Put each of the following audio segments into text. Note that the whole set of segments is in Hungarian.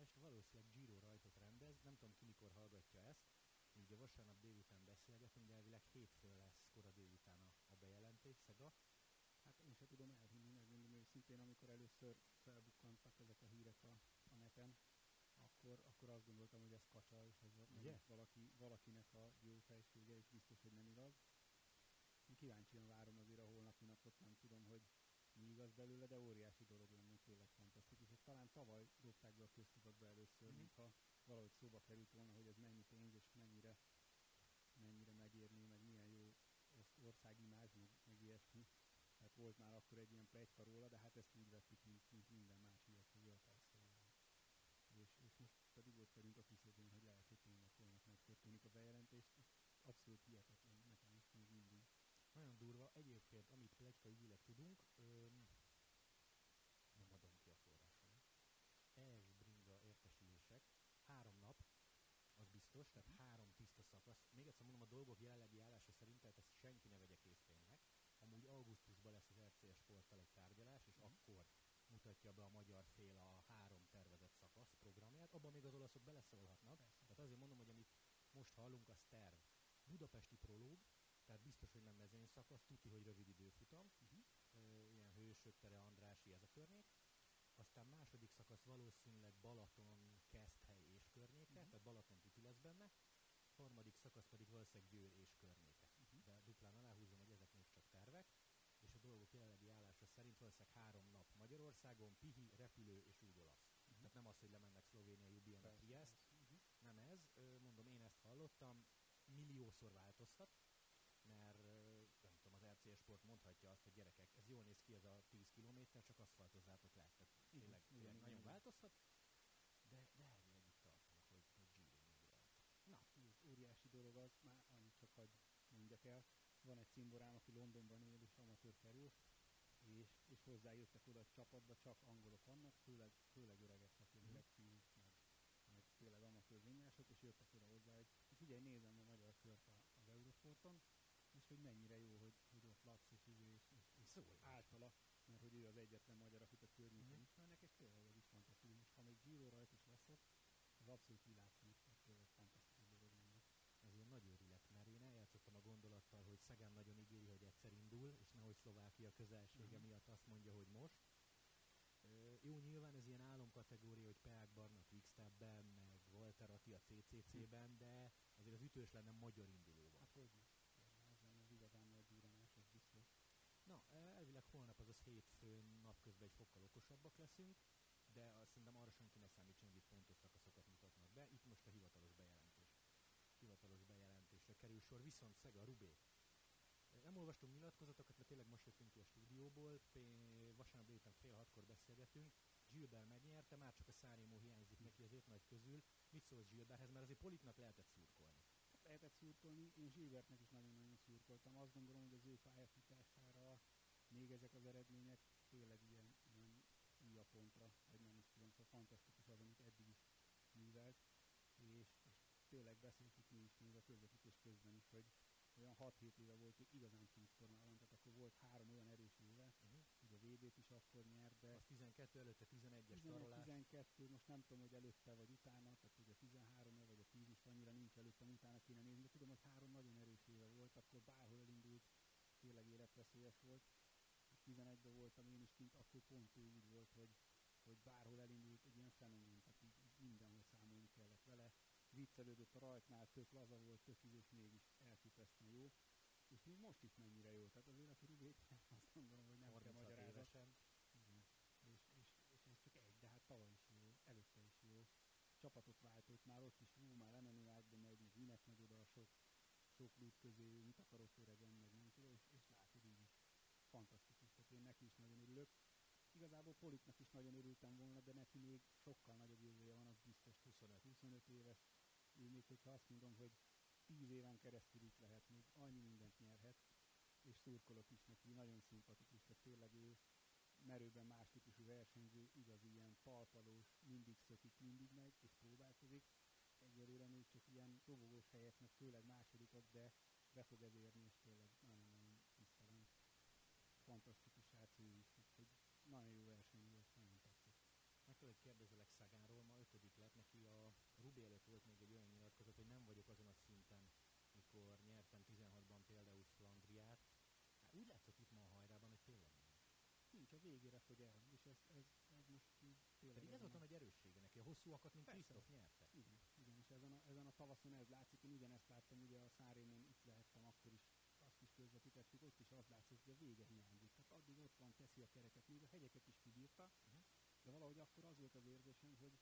Budapest valószínűleg Giro rajtot rendez, nem tudom ki mikor hallgatja ezt, így a vasárnap délután beszélgetünk, de elvileg hétfőn lesz kora délután a, a bejelentés, Szega. Hát én sem tudom elhinni, megmondom őszintén, amikor először felbukkantak ezek a hírek a, a neten, akkor, akkor azt gondoltam, hogy ez kacsa, és ez Ugye? valaki, valakinek a jó fejsége, és biztos, hogy nem igaz. Én kíváncsian várom azért a holnapi napot, nem tudom, hogy mi igaz belőle, de óriási dolog lenne, talán tavaly dobták be a köztudatba először, Mhm. mm-hmm. mintha valahogy szóba került volna, hogy ez mennyi pénz, és mennyire, mennyire megérné, meg milyen jó osz- országimázs, meg, meg ilyesmi. Tehát volt már akkor egy ilyen plegyka róla, de hát ezt úgy vettük, mint, mint minden más ilyet, hogy jó, persze. És, és most pedig ott vagyunk a küszöbön, hogy lehet, hogy tényleg holnap megtörténik a bejelentés. Abszolút hihetetlen nekem is még mindig. Nagyon durva. Egyébként, amit plegyka ügyileg tudunk, öm, nem adom ki a forrásomat. ES bringa értesülések, három nap, az biztos, tehát három tiszta szakasz. Még egyszer mondom, a dolgok jelenlegi állása szerint, tehát ezt senki ne vegye készpénznek. Amúgy augusztusban lesz az RCS sporttal egy tárgyalás, és akkor mutatja be a magyar fél a három tervezett szakasz programját. Abban még az olaszok beleszólhatnak. Tehát azért mondom, hogy amit most hallunk, az terv. Budapesti prológ, tehát biztos, hogy nem mezőny szakasz, tuti, hogy rövid időfutam, Uh-huh. ö, ilyen hősök tere, Andrási, ez a környék. Aztán második szakasz valószínűleg Balaton, Keszthely és környéke, Mhm. tehát Balaton tuti lesz benne. Harmadik szakasz pedig valószínűleg Győr és környéke. Uh-huh. De duplán aláhúzom, hogy ezek még csak tervek, és a dolgok jelenlegi állása szerint valószínűleg három nap Magyarországon, Pihi, repülő és úgy olasz. Mhm. Tehát nem az, hogy lemennek Szlovénia, Persze, Triest. Uh-huh. nem ez, mondom, én ezt hallottam, milliószor változtat, mert nem tudom, az RCS Sport mondhatja azt, hogy gyerekek, ez jól néz ki ez a 10 kilométer, csak aszfaltozzátok le. Tehát tényleg, igen, tényleg igen, nagyon igen. változtat, de, de elvileg itt tartunk, hogy, hogy Giro. Na, ez óriási dolog az, már annyit csak hagy mondjak el. Van egy cimborám, aki Londonban él és amatőr kerül, hozzájöttek oda a csapatba, csak angolok vannak, főleg, főleg öregek, tehát ilyen Mhm. Redfield, meg, meg tényleg amatőr vinyások, és jöttek oda hozzá, hogy figyelj, nézem a magyar kört a- az Eurosporton, és hogy mennyire jó, hogy, hogy ott és, izé, és, és, és Szóval általa, mert hogy ő az egyetlen magyar, akit a környéken Mhm. ismernek, és tényleg ez is fantasztikus. Ha még Giro rajt is lesz ott, az abszolút tényleg fantasztikus dolog lenne. ez ilyen nagy eljátszottam a gondolattal, hogy Szegán nagyon ígéri, hogy egyszer indul, és nehogy Szlovákia közelsége Mhm. miatt azt mondja, hogy most. Ö, jó, nyilván ez ilyen álomkategória, hogy Peák Barna Quickstepben, meg Walter Atti a CCC-ben, de azért az ütős lenne magyar indulóban. Hát hogy? Az lenne az igazán nagy duranás, ez biztos. Na, elvileg holnap, azaz hétfőn napközben egy fokkal okosabbak leszünk, de azt szerintem arra senki ne számítson, hogy itt pontos szakaszokat mutatnak be. Itt most a hivatalos bejelentés. Hivatalos bejelentésre kerül sor, viszont Szega, Rubé. Nem olvastunk nyilatkozatokat, mert tényleg most jöttünk ki a stúdióból, Pé- vasárnap délután fél hatkor beszélgetünk, Gilbert megnyerte, már csak a Szárémó hiányzik neki az öt nagy közül. Mit szólsz Gilberthez, mert azért Politnak lehetett szurkolni. Lehetett szurkolni, én Zsilbertnek is nagyon-nagyon szurkoltam. Azt gondolom, hogy az ő pályafutására még ezek az eredmények tényleg ilyen, ilyen pontra, vagy nem is tudom, szóval fantasztikus az, amit eddig is művelt, tényleg beszéltük mi is még a közvetítés közben is, hogy olyan 6-7 éve volt, hogy igazán csúcsformában, tehát akkor volt három olyan erős éve, Uh-huh. ugye a VB-t is akkor nyert, de Az 12 előtte 11-es tarolás. 11-12, most nem tudom, hogy előtte vagy utána, tehát ugye a 13 vagy a 10 is annyira nincs előttem, utána kéne nézni, de tudom, hogy három nagyon erős éve volt, akkor bárhol elindult, tényleg életveszélyes volt. 11-ben voltam én is kint, akkor pont úgy volt, hogy, hogy bárhol elindult egy ilyen fenomén, tehát így, így mindenhol számolni kellett vele. Viccelődött a rajtnál, tök laza volt, tök és mégis elképesztően jó. És még most is mennyire jó, tehát azért aki rubét, azt gondolom, hogy nem kell 36 magyarázat. Igen. És, és, és ez csak egy, de hát tavaly is jó, előtte is jó. Csapatot váltott, már ott is, hú, már Lemenuákba megy, meg minek megy oda a sok, sok lút közé, mit akarok öregen, meg nem tudom, és, és látod így is. Fantasztikus, tehát én neki is nagyon örülök. Igazából Politnak is nagyon örültem volna, de neki még sokkal nagyobb jövője van, az biztos 25. 25 éves. Ő még, hogyha azt mondom, hogy 10 éven keresztül itt lehet, még annyi mindent nyerhet, és szurkolok is neki, nagyon szimpatikus, tehát tényleg ő merőben más típusú versenyző igazi ilyen talpalós, mindig szökik, mindig megy, és próbálkozik. Egyelőre még csak ilyen dobogós helyek, meg főleg másodikok, de be fog ez érni, és tényleg nagyon-nagyon tisztelem. Fantasztikus srác ő is, úgyhogy nagyon jó verseny volt, nagyon tetszett. Meg tudod, kérdezelek Szagáról, ma ötödik lett, neki a Rubi előtt volt még egy olyan nyilatkozat, hogy nem vagyok azon a szinten, mikor nyertem 16-ban például Flandriát. Hát úgy látszott itt ma a hajrában, hogy tényleg nem. Nincs, a végére fogy el, és ez, ez, ez most így tényleg... Pedig ez volt a nagy erőssége neki, a hosszúakat, mint. Krisztof nyerte. Igen, igen, és ezen a, ezen a tavaszon ez látszik, én ugyanezt láttam, ugye a Szárémon itt lehettem, akkor is azt is közvetítettük, ott is az látszott, hogy a vége hiányzik. Tehát addig ott van, teszi a kereket, még a hegyeket is kibírta, Mhm. de valahogy akkor az volt az érzésem, hogy,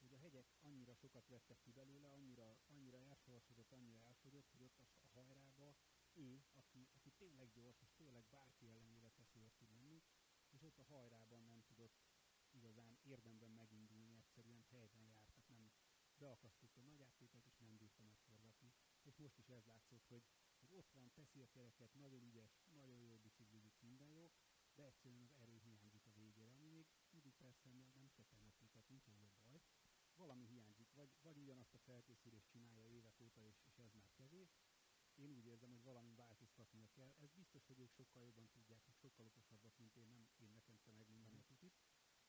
hogy a hegyek annyira sokat vettek ki belőle, annyira, annyira elsorsodott, annyira elfogyott, hogy ott a, hajrába ő, aki, aki tényleg gyors, és tényleg bárki ellen életveszélyes tud lenni, és ott a hajrában nem tudott igazán érdemben megindulni, egyszerűen helyben járt, tehát nem beakasztotta a nagy áttételt, és nem bírta megforgatni. És most is ez látszott, hogy, hogy ott van, teszi a kereket, nagyon ügyes, nagyon jól biciklizik, minden jó, de egyszerűen az erő hiányzik a végére, ami még mindig persze nem nem kell temetni, tehát nincs ezzel baj. Valami hiányzik, vagy, ugyanazt a felkészülést csinálja évek óta, és, és ez már kevés. Én úgy érzem, hogy valami változtatnia kell. Ez biztos, hogy ők sokkal jobban tudják, meg sokkal okosabbak, mint én, nem én nekem kell megmondani a tutit,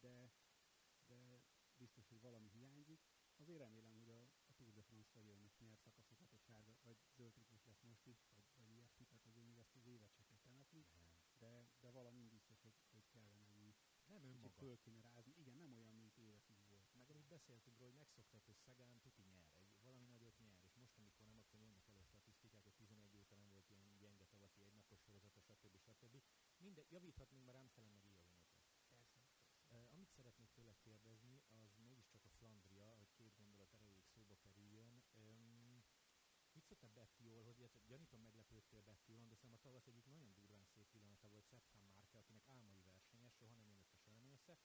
de, de biztos, hogy valami hiányzik. Azért remélem, hogy a, a Tour de France vagy most nyer szakaszokat, a sárga, vagy zöld trikós lesz most is, vagy, vagy ilyesmi, tehát azért még ezt az évet se kell temetni, de, de valami biztos, hogy, hogy kellene úgy Nem kicsit önmaga. föl kéne rázni. Igen, nem olyan, mint évekig volt. Meg amit beszéltünk róla, hogy megszoktad, hogy Szagán tuti nyer, egy, valami nagyot nyer, és most, amikor nem, akkor jönnek elő a statisztikák, hogy 11 óta nem volt ilyen gyenge tavaszi egynapos sorozata, stb. stb. Minden, javíthatnénk, már Amstelen meg Iovinot lesz. Persze. Uh, amit szeretnék tőled kérdezni, az mégiscsak a Flandria, hogy két gondolat erejéig szóba kerüljön. Um, mit szoktál Bettiolhoz, illetve gyanítom meglepődtél Bettiolon, de szerintem a tavasz egyik nagyon durván szép pillanata volt Sepp Márke, akinek álmai versenyes, soha nem jön össze, soha nem jön össze,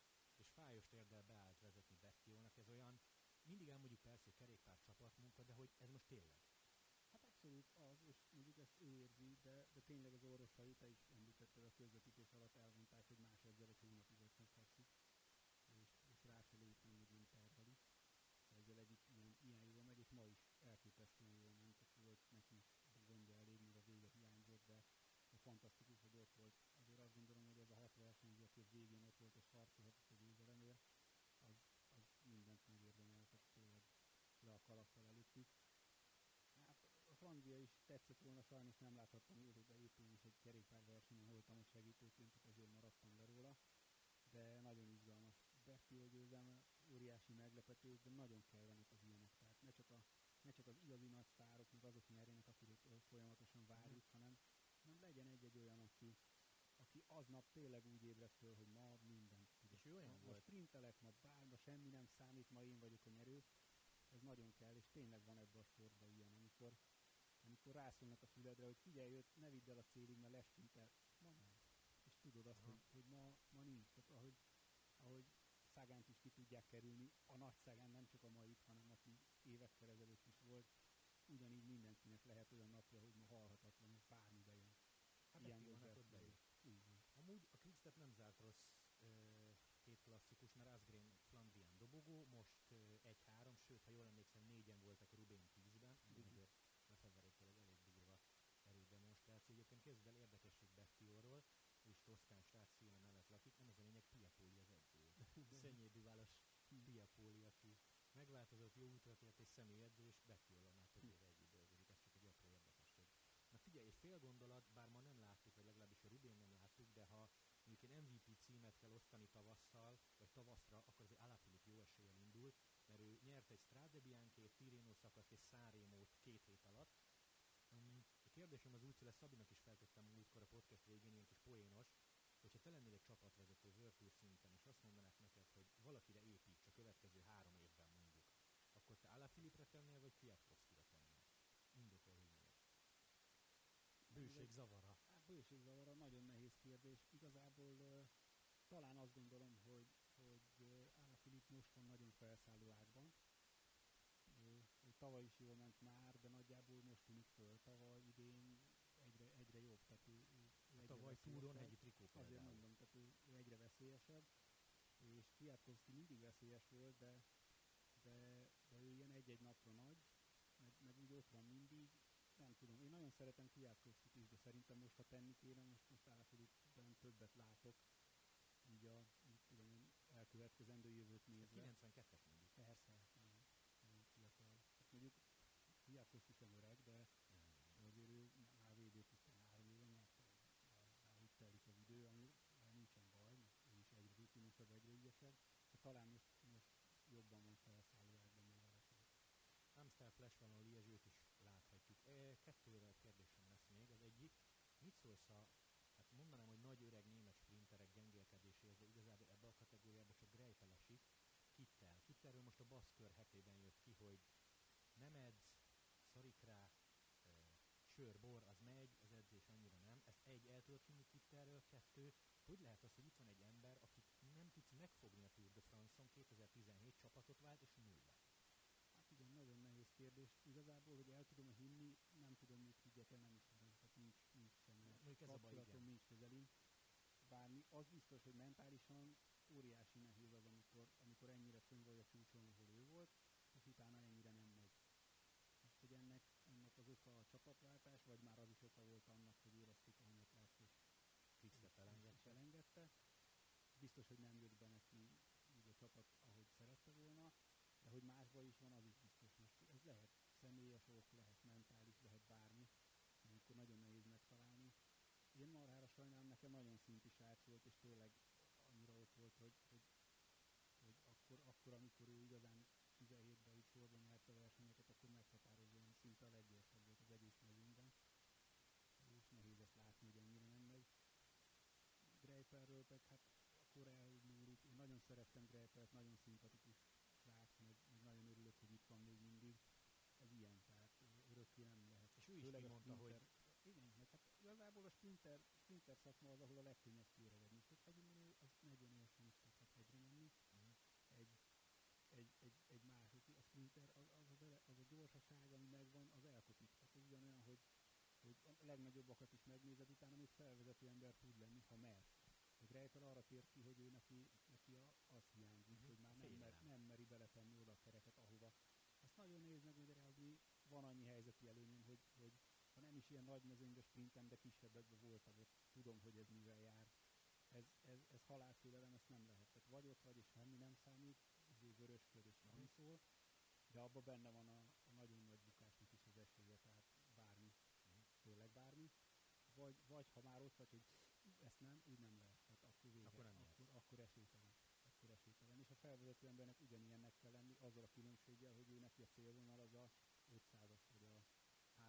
fájos térdel beállt vezetni Bettiolnak. Ez olyan, mindig elmondjuk persze, hogy kerékpár csapatmunka, de hogy ez most tényleg. Hát abszolút az, és mondjuk ezt ő érzi, de, de tényleg az orvosai, te is említetted a közvetítés alatt elmondták, hogy más ezzel egy hónapig otthon fekszik, és, és rá se lép, nem úgy mint terheli. Ezzel egyik ilyen, ilyen jól megy, és ma is elképesztően jól ment, tehát volt neki is gondja elég, még a vége hiányzott, de, de fantasztikus, hogy ott volt. Azért azt gondolom, hogy ez a hat versenyző, aki a végén ott volt és harcolhatott a győzelemért, az, az mindent megérdemel, tehát tényleg le a kalappal előttük. Hát a Flandria is tetszett volna, sajnos nem láthattam de épp én is egy kerékpárversenyen voltam ott segítőként, tehát ezért maradtam le róla. De nagyon izgalmas. Bertiol győzelme óriási meglepetés, de nagyon kellenek az ilyenek. Tehát ne csak, a, ne csak az igazi nagy sztárok, meg azok nyerjenek, akiket folyamatosan várjuk, hanem, hanem legyen egy-egy olyan, aki, aki aznap tényleg úgy ébred föl, hogy ma mindent tudok. És ő olyan ma, volt. sprintelek, ma bár, ma semmi nem számít, ma én vagyok a nyerő. Ez nagyon kell, és tényleg van ebben a sportban ilyen, amikor, amikor rászólnak a füledre, hogy figyelj, őt ne vidd el a célig, mert lesprintel. Ma nem. És tudod azt, Aha. hogy, hogy ma, ma nincs. Tehát ahogy, ahogy Szágánt is ki tudják kerülni, a nagy Szágán nem csak a mait, hanem aki évekkel ezelőtt is volt, ugyanígy mindenkinek lehet olyan napja, hogy ma halhatatlan, és bármi bejön. Hát Ilyen volt bejött. Így van. Amúgy a Quickstep nem zárt rossz ö, két klasszikus, mert Asgreen Flandrián dobogó, most ö, 1-3, sőt, ha jól emlékszem, négyen voltak Rubén 10-ben, ami Mhm. azért Lefeverétől egy elég durva erődemonstráció. Egyébként kezd el érdekesség Bettiolról, ő is toszkán srác Siena mellett lakik, nem ez a lényeg, Piapoli az edzője. Szennyé Duválos Hm. Piapoli, aki megváltozott, jó útra tért és személyedző, és Bettiollal már több Hm. éve együtt dolgozik, ez csak egy apró érdekesség. Na figyelj, egy fél gondolat, bár ma nem láttuk, vagy legalábbis a Rubén nem láttuk, de ha mondjuk egy MVP címet kell osztani tavasszal, vagy tavaszra, akkor azért Alaphilipp jó eséllyel indul, mert ő nyert egy Strade Bianchi-t, Tirreno szakaszt és Szárémót két hét alatt. Kérdésem az úgy szól, ezt Szabinak is feltettem múltkor a podcast végén, ilyen kis poénos, hogyha te lennél egy csapatvezető Virtus szinten, és azt mondanák neked, hogy valakire építs a következő három évben mondjuk, akkor te Alaphilippre tennél, vagy Kwiatkowskira tennél? Indokol, hogy miért. Bőség zavara. Hát bőségzavara, nagyon nehéz kérdés. Igazából ö, talán azt gondolom, hogy, hogy Ála Filip most van nagyon felszálló ágban. Tavaly is jól ment már, de nagyjából most tűnik föl. Tavaly, idén egyre, egyre jobb, tehát ő, ő, ő egyre Tavaly túron hegyi trikó Azért mondom, tehát ő, ő egyre veszélyesebb. Kwiatkowski mindig veszélyes volt, de, de, de ő ilyen egy-egy napra nagy, meg, meg úgy ott van mindig, nem tudom, én nagyon szeretem Kwiatkowskit is, de szerintem most, ha tenni kéne, most, most Álfilipben többet látok, így a, így tudom én, elkövetkezendő jövőt nézve. 92-es mondjuk. Persze, nagyon, nagyon fiatal. Hát mondjuk Kwiatkowski sem öreg, de, azért ő már VB-t is talán három éve nyert, már úgy telik az idő, ami nincsen baj, ő is egyre rutinosabb, egyre ügyesebb, de talán most, most jobban van felszálló ebben még Álfilip. Amstel Flash van a Liezsőt is láthatjuk. E, kettő kérdésem lesz még. Az egyik, mit szólsz a, hát mondanám, hogy nagy öreg német sprinterek gyengélkedéséhez, de igazából ebbe a kategóriába csak Greipel esik, Kittel. Kittelről most a baszkör hetében jött ki, hogy nem edz, szarik rá, sör, bor, az megy, az edzés annyira nem. Ezt egy, el tudod hinni Kittelről, kettő, hogy lehet az, hogy itt van egy ember, akit nem tudsz megfogni a Tour de France-on, 2017 csapatot vált, és nulla. Hát igen, nagyon nehéz kérdés. Igazából, hogy el tudom hinni, nem tudom, mit higgyek el, nem ismerem. Tehát nincs, nincs sem Mondjuk ez a baj, igen. nincs közelím. Bármi, az biztos, hogy mentálisan óriási nehéz az, amikor, amikor ennyire fönn vagy a csúcson, ahol ő volt, és utána ennyire nem megy. Most, hogy ennek, ennek az oka a csapatváltás, vagy már az is oka volt annak, hogy érezték a hanyatlát, és és elengedte. elengedte. Biztos, hogy nem jött be neki úgy a csapat, ahogy szerette volna, de hogy másban is van, az is biztos. Most ez lehet személyes ok, lehet mentális, lehet bármi, amikor nagyon nehéz megtalálni. Én marhára sajnálom, nekem nagyon szinti srác volt, és tényleg annyira ott volt, hogy, hogy, hogy akkor, akkor, amikor ő igazán 17-ben így sorban nyerte a versenyeket, akkor meghatározóan szinte a leggyorsabb volt az egész mezőnyben. És nehéz ezt látni, hogy ennyire nem megy. Meg hát a koreai múlik. Én nagyon szerettem Greipelt, nagyon szimpatikus srác, meg, meg nagyon örülök, hogy itt van még mindig. Ez ilyen, tehát örökké nem lehet. És ő is Főleg a kimondta, hogy sprinter- Igen, meg hát igazából a sprinter, sprinter szakma az, ahol a legkönnyebb kiöregedni. És egy hegyimenő, az 40 évesen is tudhat hegyre menni. Mhm. Egy, egy, egy, egy másik, a sprinter, az, az, az, az a gyorsaság, ami megvan, az elkopik. Tehát ugyanolyan, hogy, hogy a legnagyobbakat is megnézed, utána még felvezető ember tud lenni, ha mer. A Greipel arra tért ki, hogy ő neki, neki a, az hiányzik, Mhm. hogy már nem, mer, nem meri beletenni oda a kereket, ahova. Azt nagyon nehéz megmagyarázni, van annyi helyzeti előnyöm, hogy, hogy ha nem is ilyen nagy mezőnybe sprintem, de kisebbekben voltam ott, tudom, hogy ez mivel jár. Ez, ez, ez halálfélelem, ezt nem lehet. Tehát vagy ott vagy, és semmi nem számít, ezért vörösköd és Mhm. taniszol, de abban benne van a, a nagyon nagy bukásnak is az esélye, tehát bármi, Mhm. tényleg bármi. Vagy, vagy ha már ott vagy, hogy ezt nem, úgy nem lehet. Akkor vége, Akkor nem akkor, akkor esélytelen. Akkor esélytelen. És a felvezető embernek ugyanilyennek kell lenni, azzal a különbséggel, hogy ő neki a célvonal az a 500-as vagy a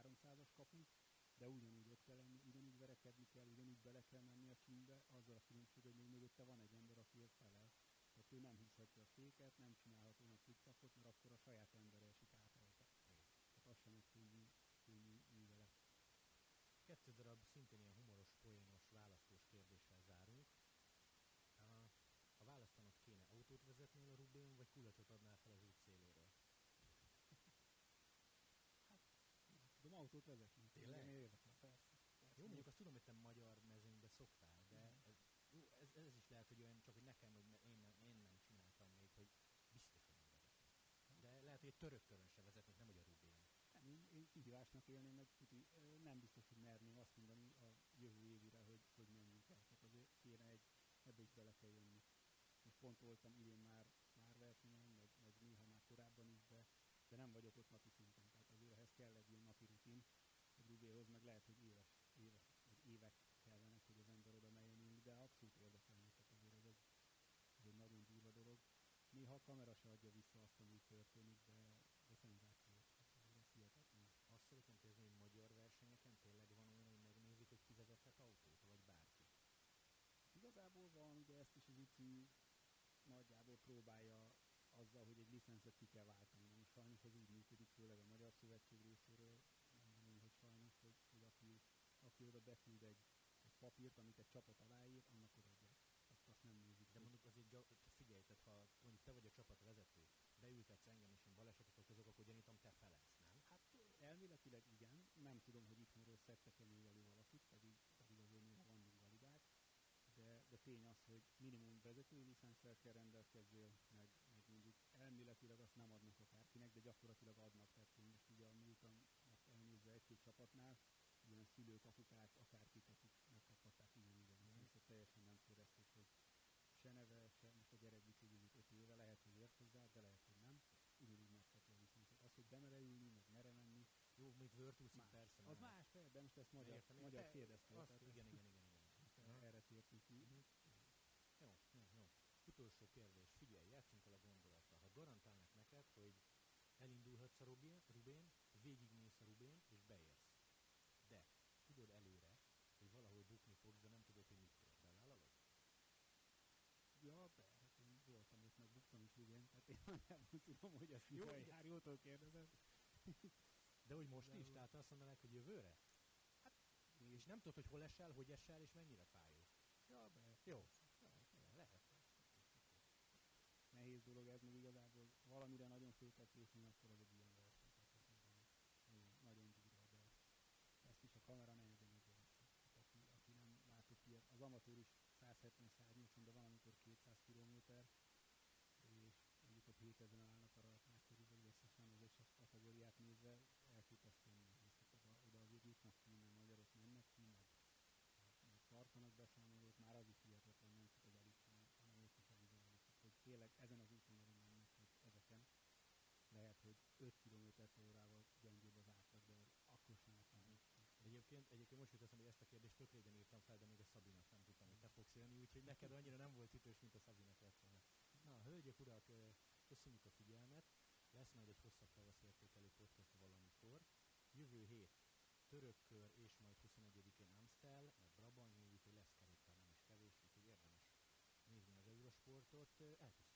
300-as kapu, de ugyanúgy ott kell lenni, ugyanúgy verekedni kell, ugyanúgy bele kell menni a csínybe, azzal a különbség, hogy még mögötte van egy ember, akiért felel. Tehát ő nem húzhatja a féket, nem csinálhat olyan quickstopot, mert akkor a saját embere esik át rajta. Tehát az sem egy könnyű, könnyű művelet. Kettő darab szintén ilyen humoros, poénos, választós kérdéssel zárunk. A, ha választanod kéne, autót vezetnél a Rubén, vagy kulacsot adnál fel az út széléről? Tudom autót vezetni. Tényleg? Igen, Érdekel, persze. Jó, mondjuk azt tudom, hogy te magyar mezőnybe szoktál, de ez, jó, ez, ez is lehet, hogy olyan, csak hogy nekem, hogy ne- én, nem, én nem csináltam még, hogy biztos, hogy nem vezetnék. De lehet, hogy egy török körön se vezetnék, nem hogy a Rubén. Nem, én, én kihívásnak élném, meg nem biztos, hogy merném azt mondani a jövő évire, hogy, hogy menjünk el. Tehát azért kéne egy, ebbe is bele kell jönni. Most pont voltam idén már, már versenyen, meg, meg néha már korábban is, de, de nem vagyok ott napi szinten. Kell egy ilyen napi rutin, egy Rubéhoz, meg lehet, hogy éves, éves, vagy évek kellenek, hogy az ember oda menjen, de abszolút érdekelni. Tehát azért ez egy, ez egy nagyon durva dolog. Néha a kamera se adja vissza azt, ami történik, de, de szenzációs. Ez hihetetlen. Azt szeretném kérdezni, hogy magyar versenyeken tényleg van olyan, hogy megnézik, hogy ki vezethet autót, vagy bárki. Igazából van, ugye ezt is az ICI nagyjából próbálja azzal, hogy egy licenszet ki kell váltani. Sajnos ez úgy működik, főleg a Magyar Szövetség részéről, mondom, hogy sajnos, hogy, hogy aki, aki oda beküld egy, egy papírt, amit egy csapat aláír, annak odaadják. Azt, azt nem nézik. De mondjuk azért gya- figyelj, tehát ha mondjuk te vagy a csapatvezető, beültetsz engem és én balesetet okozok, akkor gyanítom te felelsz, nem? Hát elméletileg igen, nem tudom, hogy itthonról szedtek-e még elő valakit, pedig, pedig azért néha van még validák, de, de tény az, hogy minimum vezetői licenszel kell rendelkezzél, meg, elméletileg azt nem adnak akárkinek, de gyakorlatilag adnak. Tehát én most ugye a múltam elnézve egy-két csapatnál, ilyen szülők, apukák, akárkik, akik megkaphatták ugyanígy a licenszet, teljesen nem kérdezték, hogy se neve, se most a gyerek biciklizik 5 éve, lehet, hogy ért hozzá, de lehet, hogy nem. Ugyanúgy megkapja licenszet. Az, hogy bemere ülni, meg mere menni, Jó, még más. persze. Az más, persze, de most ezt magyar, Értem, magyar te- kérdezte. Azt, tehát igen, igen, igen, igen. Erre tértünk ki. Mhm. Jó, jó, jó. Utolsó kérdés. Figyelj, játszunk el a gondolattal. Garantálnak neked, hogy elindulhatsz a Rubén, Rubén végigmész a Rubén, és beérsz. De tudod előre, hogy valahol bukni fogsz, de nem tudod, hogy mikor. Bevállalod? Ja, be, hát én voltam ott, meg buktam is, igen. Tehát én nagyjából tudom, hogy ezt Jó, Mikai igen. Háriótól kérdezed. De hogy most is, De- tehát azt mondanák, hogy jövőre? És nem tudod, hogy hol esel, hogy esel, és mennyire fájó. Ja, be. Jó. Ja, lehet. Nehéz dolog ez, meg igazából valamire nagyon föl kell készülni, akkor az egy ilyen verseny. Nagyon, durva, de ezt is a kamera nehezen megjelenti. Tehát aki, aki nem látott ilyet, az amatőr is 170-180, de van amikor 200 km, és mondjuk ott 7000 állnak a rajtnál körülbelül összesen az összes kategóriát nézve, elképesztően nehéz. Tehát oda, oda azért jutnak ki, mert magyarok mennek ki, meg, meg, meg tartanak beszámolót, már az is hihetetlen, nem csak az elit, hanem, hanem ők is elizolnak. hogy tényleg ezen az úton nagyon mennek, meg ezeken. Lehet, hogy 5 km per órával gyengébb az átlag, de akkor sem akarnak. Egyébként, egyébként most jut hogy ezt a kérdést tök régen írtam fel, de még a Szabinak nem tudtam, hogy te fogsz jönni, úgyhogy neked annyira nem volt ütős, mint a Szabinak lett volna. Na, hölgyek, urak, köszönjük a figyelmet. Lesz majd egy hosszabb tavasz értékelő podcast valamikor. Jövő hét törökkör és majd 21-én Amstel, meg Brabant, még lesz kerékpár nem is kevés, úgyhogy érdemes nézni az Eurosportot. Ö, Elköszönjük.